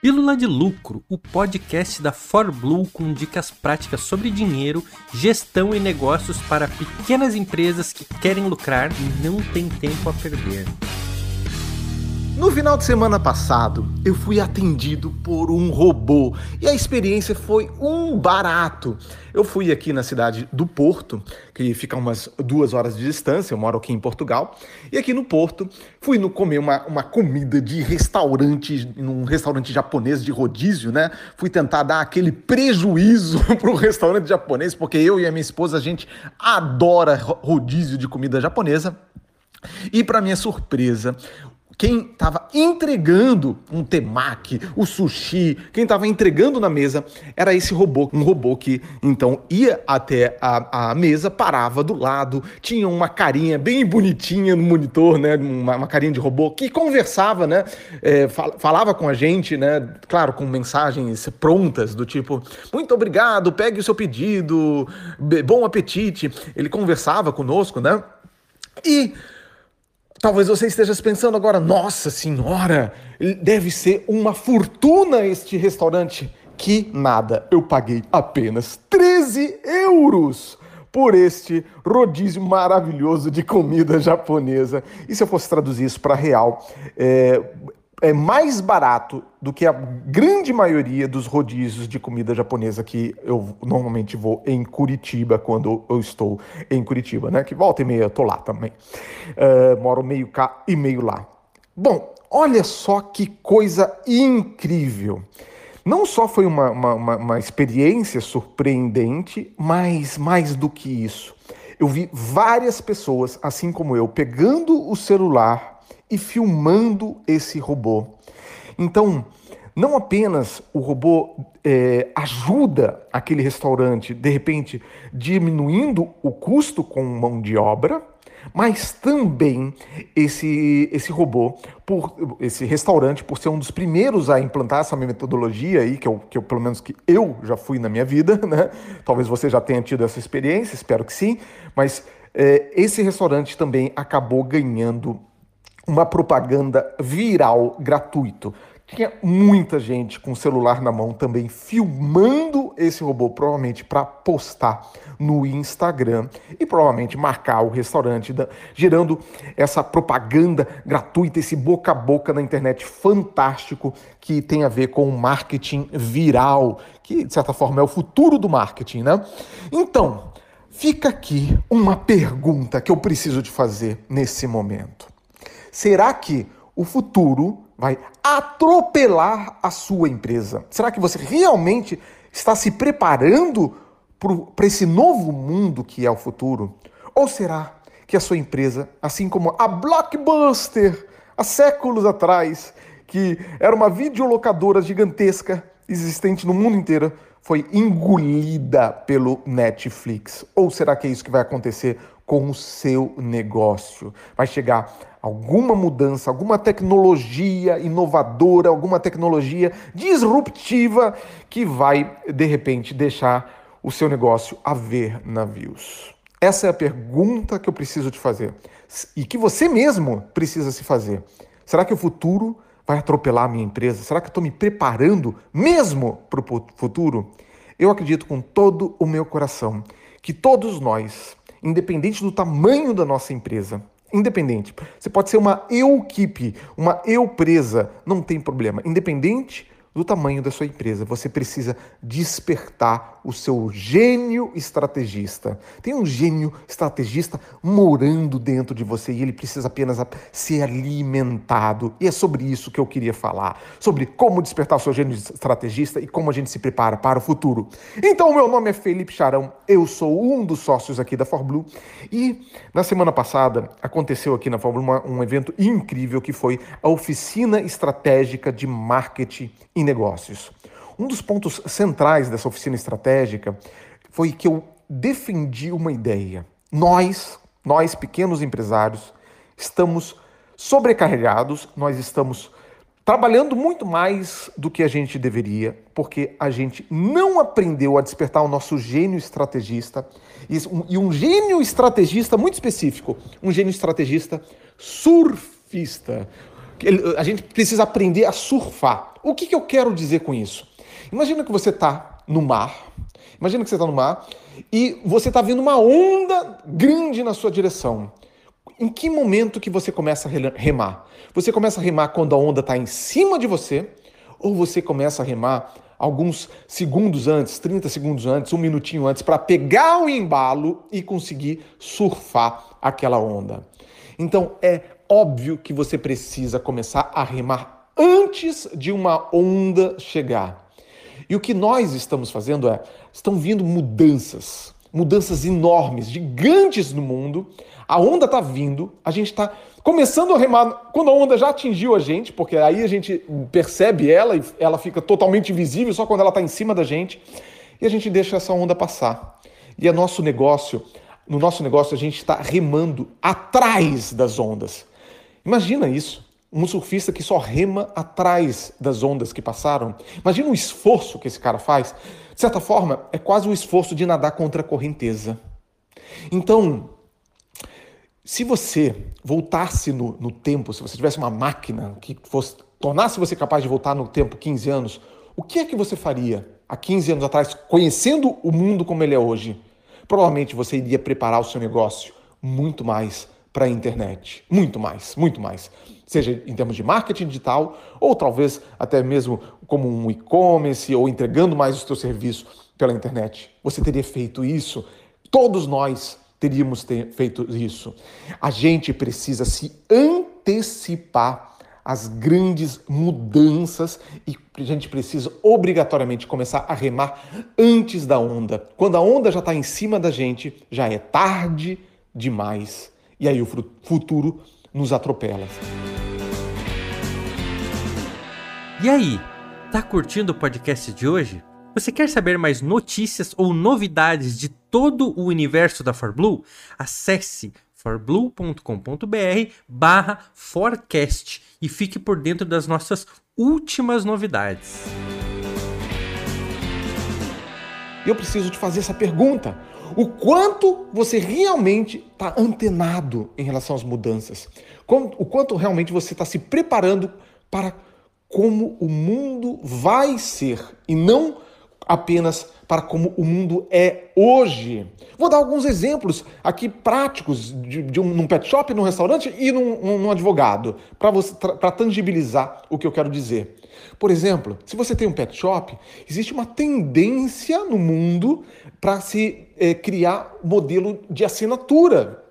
Pílula de Lucro, o podcast da ForBlue com dicas práticas sobre dinheiro, gestão e negócios para pequenas empresas que querem lucrar e não têm tempo a perder. No final de semana passado, eu fui atendido por um robô e a experiência foi um barato. Eu fui aqui na cidade do Porto, que fica umas duas horas de distância, eu moro aqui em Portugal, e aqui no Porto fui no comer uma, uma comida de restaurante, num restaurante japonês de rodízio, né? Fui tentar dar aquele prejuízo pro restaurante japonês, porque eu e a minha esposa a gente adora rodízio de comida japonesa. E para minha surpresa, quem estava entregando um temaki, o sushi, quem estava entregando na mesa era esse robô, um robô que então ia até a, a mesa, parava do lado, tinha uma carinha bem bonitinha no monitor, né, uma, uma carinha de robô que conversava, né, é, falava com a gente, né, claro, com mensagens prontas do tipo muito obrigado, pegue o seu pedido, bom apetite. Ele conversava conosco, né? E Talvez você esteja pensando agora, nossa senhora, deve ser uma fortuna este restaurante. Que nada, eu paguei apenas 13 euros por este rodízio maravilhoso de comida japonesa. E se eu fosse traduzir isso para real, é, é mais barato do que a grande maioria dos rodízios de comida japonesa que eu normalmente vou em Curitiba quando eu estou em Curitiba, né? Que volta e meia eu tô lá também. Uh, moro meio cá e meio lá. Bom, olha só que coisa incrível. Não só foi uma, uma, uma experiência surpreendente, mas mais do que isso. Eu vi várias pessoas, assim como eu, pegando o celular e filmando esse robô. Então, não apenas o robô é, ajuda aquele restaurante, de repente, diminuindo o custo com mão de obra, mas também esse, esse robô, por esse restaurante, por ser um dos primeiros a implantar essa metodologia aí, que eu, que eu pelo menos que eu já fui na minha vida, né? Talvez você já tenha tido essa experiência, espero que sim, mas é, esse restaurante também acabou ganhando uma propaganda viral gratuito. Tinha muita gente com celular na mão também filmando esse robô, provavelmente para postar no Instagram e provavelmente marcar o restaurante, gerando essa propaganda gratuita, esse boca a boca na internet fantástico que tem a ver com o marketing viral, que de certa forma é o futuro do marketing, né? Então, fica aqui uma pergunta que eu preciso te fazer nesse momento. Será que o futuro vai atropelar a sua empresa? Será que você realmente está se preparando para esse novo mundo que é o futuro? Ou será que a sua empresa, assim como a Blockbuster, há séculos atrás, que era uma videolocadora gigantesca existente no mundo inteiro, foi engolida pelo Netflix? Ou será que é isso que vai acontecer com o seu negócio? Vai chegar alguma mudança, alguma tecnologia inovadora, alguma tecnologia disruptiva que vai, de repente, deixar o seu negócio a ver navios? Essa é a pergunta que eu preciso te fazer e que você mesmo precisa se fazer. Será que o futuro vai atropelar a minha empresa? Será que eu estou me preparando mesmo para o futuro? Eu acredito com todo o meu coração que todos nós, independente do tamanho da nossa empresa, Independente. Você pode ser uma eu-equipe, uma eu-presa, não tem problema. Independente do tamanho da sua empresa. Você precisa despertar o seu gênio estrategista. Tem um gênio estrategista morando dentro de você e ele precisa apenas ser alimentado. E é sobre isso que eu queria falar, sobre como despertar o seu gênio estrategista e como a gente se prepara para o futuro. Então, meu nome é Felipe Charão, eu sou um dos sócios aqui da ForBlue e na semana passada aconteceu aqui na ForBlue um evento incrível que foi a oficina estratégica de marketing e negócios. Um dos pontos centrais dessa oficina estratégica foi que eu defendi uma ideia. Nós, nós pequenos empresários, estamos sobrecarregados, nós estamos trabalhando muito mais do que a gente deveria, porque a gente não aprendeu a despertar o nosso gênio estrategista e um gênio estrategista muito específico, um gênio estrategista surfista a gente precisa aprender a surfar. O que, que eu quero dizer com isso? Imagina que você está no mar, imagina que você está no mar e você está vendo uma onda grande na sua direção. Em que momento que você começa a remar? Você começa a remar quando a onda está em cima de você ou você começa a remar alguns segundos antes, 30 segundos antes, um minutinho antes, para pegar o embalo e conseguir surfar aquela onda. Então é óbvio que você precisa começar a remar antes de uma onda chegar. E o que nós estamos fazendo é, estão vindo mudanças, mudanças enormes, gigantes no mundo. A onda está vindo, a gente está começando a remar quando a onda já atingiu a gente, porque aí a gente percebe ela e ela fica totalmente invisível só quando ela está em cima da gente, e a gente deixa essa onda passar. E é nosso negócio, no nosso negócio a gente está remando atrás das ondas. Imagina isso. Um surfista que só rema atrás das ondas que passaram. Imagina o esforço que esse cara faz. De certa forma, é quase o esforço de nadar contra a correnteza. Então, se você voltasse no, no tempo, se você tivesse uma máquina que fosse, tornasse você capaz de voltar no tempo 15 anos, o que é que você faria há 15 anos atrás, conhecendo o mundo como ele é hoje? Provavelmente você iria preparar o seu negócio muito mais para a internet. Muito mais, muito mais. Seja em termos de marketing digital, ou talvez até mesmo como um e-commerce, ou entregando mais o seu serviço pela internet. Você teria feito isso. Todos nós teríamos ter feito isso. A gente precisa se antecipar às grandes mudanças e a gente precisa obrigatoriamente começar a remar antes da onda. Quando a onda já está em cima da gente, já é tarde demais. E aí o futuro nos atropela. E aí, tá curtindo o podcast de hoje? Você quer saber mais notícias ou novidades de todo o universo da ForBlue? Acesse forblue.com.br barra forecast e fique por dentro das nossas últimas novidades. Eu preciso te fazer essa pergunta. O quanto você realmente está antenado em relação às mudanças? O quanto realmente você está se preparando para como o mundo vai ser e não apenas para como o mundo é hoje. Vou dar alguns exemplos aqui práticos de, de um num pet shop, num restaurante e num, num advogado, para tangibilizar o que eu quero dizer. Por exemplo, se você tem um pet shop, existe uma tendência no mundo para se é, criar modelo de assinatura,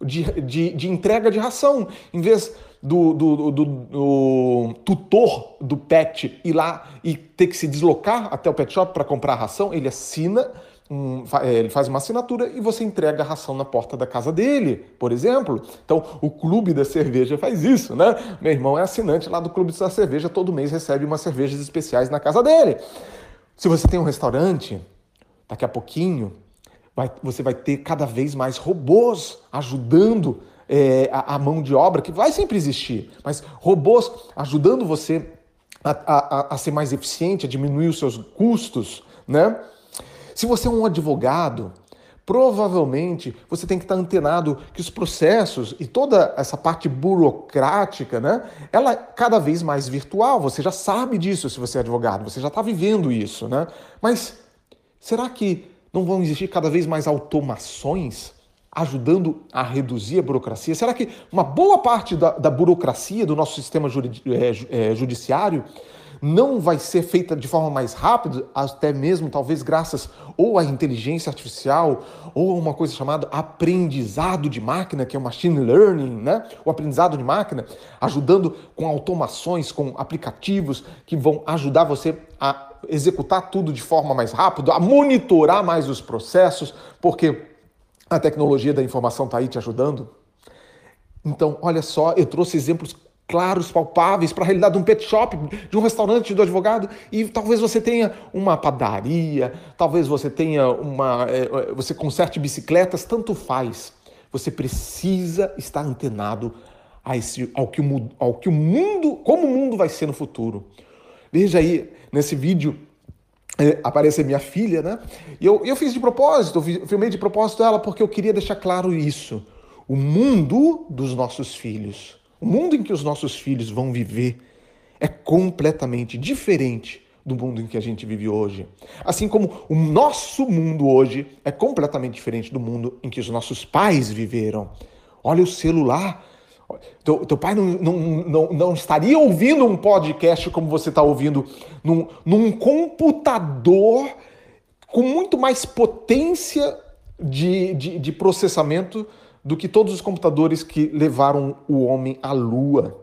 de, de, de entrega de ração. Em vez do, do, do, do, tutor do pet ir lá e ter que se deslocar até o pet shop para comprar a ração, ele assina, um, é, ele faz uma assinatura e você entrega a ração na porta da casa dele, por exemplo. Então, o clube da cerveja faz isso, né? Meu irmão é assinante lá do clube da cerveja, todo mês recebe umas cervejas especiais na casa dele. Se você tem um restaurante, daqui a pouquinho vai, você vai ter cada vez mais robôs ajudando é, a, a, mão de obra, que vai sempre existir, mas robôs ajudando você a, a, a ser mais eficiente, a diminuir os seus custos, né? Se você é um advogado, provavelmente você tem que estar antenado que os processos e toda essa parte burocrática, né, ela é cada vez mais virtual. Você já sabe disso se você é advogado, você já está vivendo isso, né? Mas será que não vão existir cada vez mais automações? ajudando a reduzir a burocracia? Será que uma boa parte da, da burocracia do nosso sistema judi é, é, judiciário não vai ser feita de forma mais rápida, até mesmo talvez graças ou à inteligência artificial ou a uma coisa chamada aprendizado de máquina, que é o machine learning, né? O aprendizado de máquina, ajudando com automações, com aplicativos que vão ajudar você a executar tudo de forma mais rápida, a monitorar mais os processos, porque a tecnologia da informação está aí te ajudando? Então, olha só, eu trouxe exemplos claros, palpáveis para a realidade de um pet shop, de um restaurante, do advogado, e talvez você tenha uma padaria, talvez você tenha uma. É, você conserte bicicletas, tanto faz. Você precisa estar antenado a esse, ao, que o, ao que o mundo, como o mundo vai ser no futuro. Veja aí, nesse vídeo, é, aparece minha filha, né? E eu, eu fiz de propósito, eu filmei de propósito ela porque eu queria deixar claro isso. O mundo dos nossos filhos, O mundo em que os nossos filhos vão viver é completamente diferente do mundo em que a gente vive hoje. Assim como o nosso mundo hoje é completamente diferente do mundo em que os nossos pais viveram. Olha o celular. Teu, teu pai não, não, não, não, estaria ouvindo um podcast como você está ouvindo num, num computador com muito mais potência de, de, de processamento do que todos os computadores que levaram o homem à lua.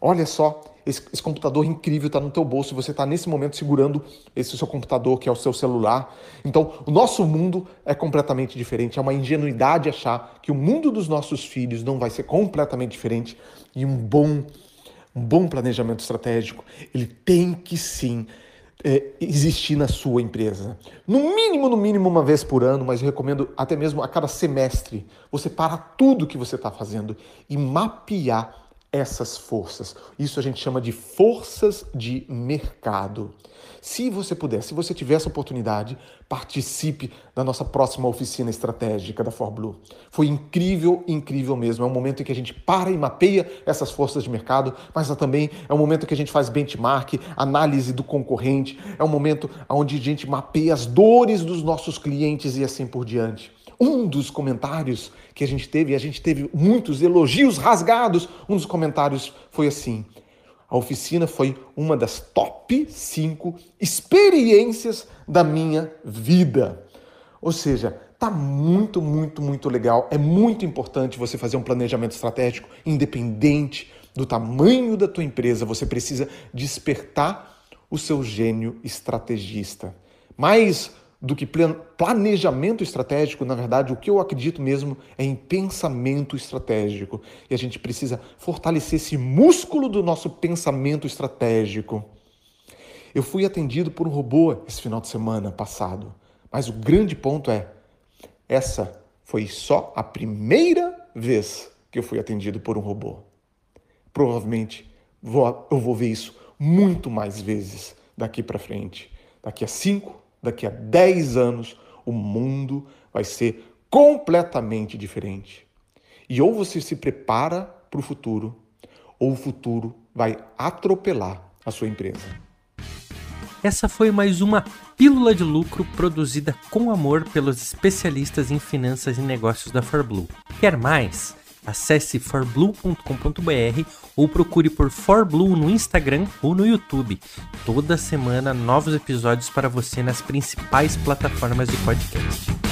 Olha só, esse, esse computador incrível está no teu bolso e você está nesse momento segurando esse seu computador, que é o seu celular. Então, o nosso mundo é completamente diferente. É uma ingenuidade achar que o mundo dos nossos filhos não vai ser completamente diferente. E um bom, um bom planejamento estratégico, ele tem que sim é, existir na sua empresa. No mínimo, no mínimo uma vez por ano, mas eu recomendo até mesmo a cada semestre, você para tudo que você está fazendo e mapear essas forças. Isso a gente chama de forças de mercado. Se você puder, se você tiver essa oportunidade, participe da nossa próxima oficina estratégica da ForBlue. Foi incrível, incrível mesmo. É um momento em que a gente para e mapeia essas forças de mercado, mas também é um momento que a gente faz benchmark, análise do concorrente, é um momento onde a gente mapeia as dores dos nossos clientes e assim por diante. Um dos comentários que a gente teve, e a gente teve muitos elogios rasgados, um dos comentários foi assim: a oficina foi uma das top 5 experiências da minha vida. Ou seja, tá muito, muito, muito legal. É muito importante você fazer um planejamento estratégico independente do tamanho da tua empresa. Você precisa despertar o seu gênio estrategista. Mas do que planejamento estratégico, na verdade, o que eu acredito mesmo é em pensamento estratégico. E a gente precisa fortalecer esse músculo do nosso pensamento estratégico. Eu fui atendido por um robô esse final de semana passado, mas o grande ponto é: essa foi só a primeira vez que eu fui atendido por um robô. Provavelmente vou, eu vou ver isso muito mais vezes daqui para frente. Daqui a 5, daqui a 10 anos, o mundo vai ser completamente diferente. E ou você se prepara para o futuro, ou o futuro vai atropelar a sua empresa. Essa foi mais uma pílula de lucro produzida com amor pelos especialistas em finanças e negócios da ForBlue. Quer mais? Acesse forblue.com.br ou procure por ForBlue no Instagram ou no YouTube. Toda semana novos episódios para você nas principais plataformas de podcast.